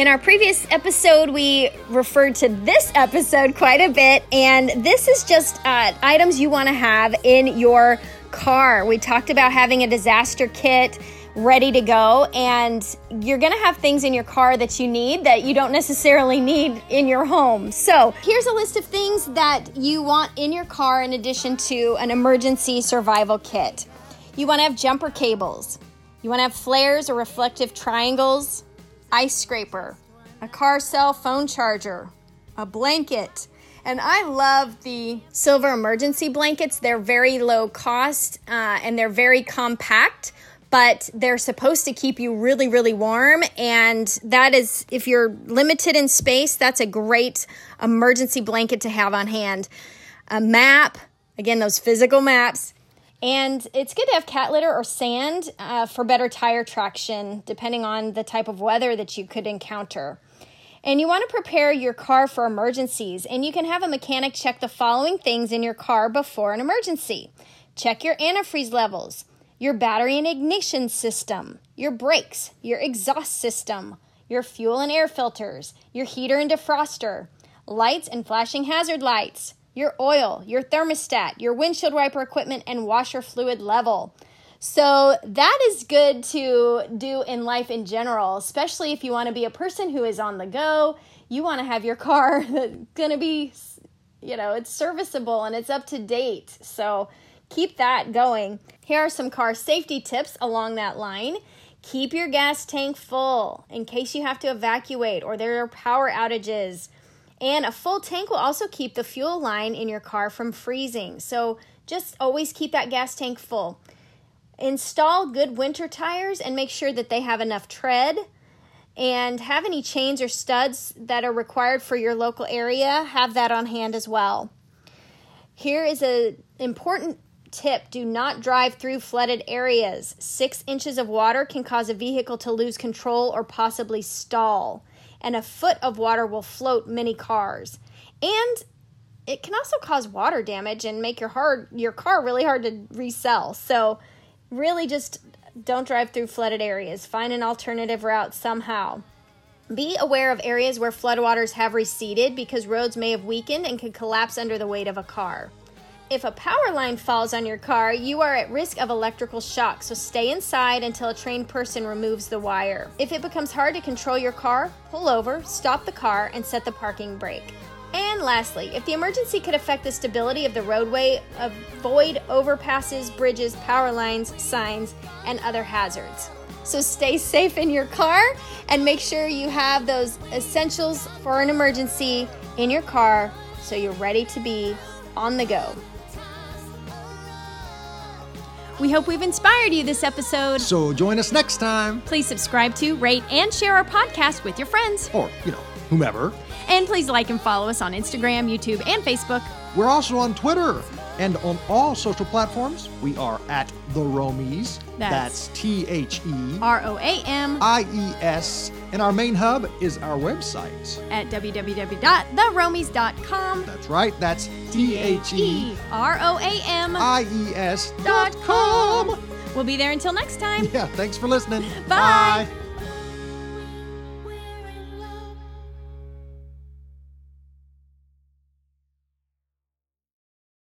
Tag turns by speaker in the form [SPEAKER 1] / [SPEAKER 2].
[SPEAKER 1] In our previous episode, we referred to this episode quite a bit, and this is just uh, items you want to have in your car. We talked about having a disaster kit ready to go, and you're going to have things in your car that you need that you don't necessarily need in your home. So, here's a list of things that you want in your car in addition to an emergency survival kit. You want to have jumper cables, you want to have flares or reflective triangles ice scraper, a car cell phone charger, a blanket. And I love the silver emergency blankets. They're very low cost uh, and they're very compact, but they're supposed to keep you really, really warm. And that is, if you're limited in space, that's a great emergency blanket to have on hand. A map, again, those physical maps, and it's good to have cat litter or sand uh, for better tire traction, depending on the type of weather that you could encounter. And you want to prepare your car for emergencies, and you can have a mechanic check the following things in your car before an emergency check your antifreeze levels, your battery and ignition system, your brakes, your exhaust system, your fuel and air filters, your heater and defroster, lights and flashing hazard lights your oil, your thermostat, your windshield wiper equipment, and washer fluid level. So, that is good to do in life in general, especially if you want to be a person who is on the go. You want to have your car that's going to be, you know, it's serviceable and it's up to date. So, keep that going. Here are some car safety tips along that line. Keep your gas tank full in case you have to evacuate or there are power outages. And a full tank will also keep the fuel line in your car from freezing. So just always keep that gas tank full. Install good winter tires and make sure that they have enough tread. And have any chains or studs that are required for your local area, have that on hand as well. Here is an important tip do not drive through flooded areas. Six inches of water can cause a vehicle to lose control or possibly stall and a foot of water will float many cars. And it can also cause water damage and make your hard your car really hard to resell. So really just don't drive through flooded areas. Find an alternative route somehow. Be aware of areas where floodwaters have receded because roads may have weakened and could collapse under the weight of a car. If a power line falls on your car, you are at risk of electrical shock, so stay inside until a trained person removes the wire. If it becomes hard to control your car, pull over, stop the car, and set the parking brake. And lastly, if the emergency could affect the stability of the roadway, avoid overpasses, bridges, power lines, signs, and other hazards. So stay safe in your car and make sure you have those essentials for an emergency in your car so you're ready to be on the go.
[SPEAKER 2] We hope we've inspired you this episode.
[SPEAKER 3] So join us next time.
[SPEAKER 2] Please subscribe to, rate, and share our podcast with your friends.
[SPEAKER 3] Or, you know, whomever.
[SPEAKER 2] And please like and follow us on Instagram, YouTube, and Facebook.
[SPEAKER 3] We're also on Twitter and on all social platforms. We are at The Roamies.
[SPEAKER 2] That's
[SPEAKER 3] T H E
[SPEAKER 2] R O A M
[SPEAKER 3] I E S. And our main hub is our website.
[SPEAKER 2] at www.theroamies.com.
[SPEAKER 3] That's right. That's T H E
[SPEAKER 2] R O A M.
[SPEAKER 3] I E S dot com.
[SPEAKER 2] We'll be there until next time.
[SPEAKER 3] Yeah, thanks for listening.
[SPEAKER 2] Bye.
[SPEAKER 3] Bye.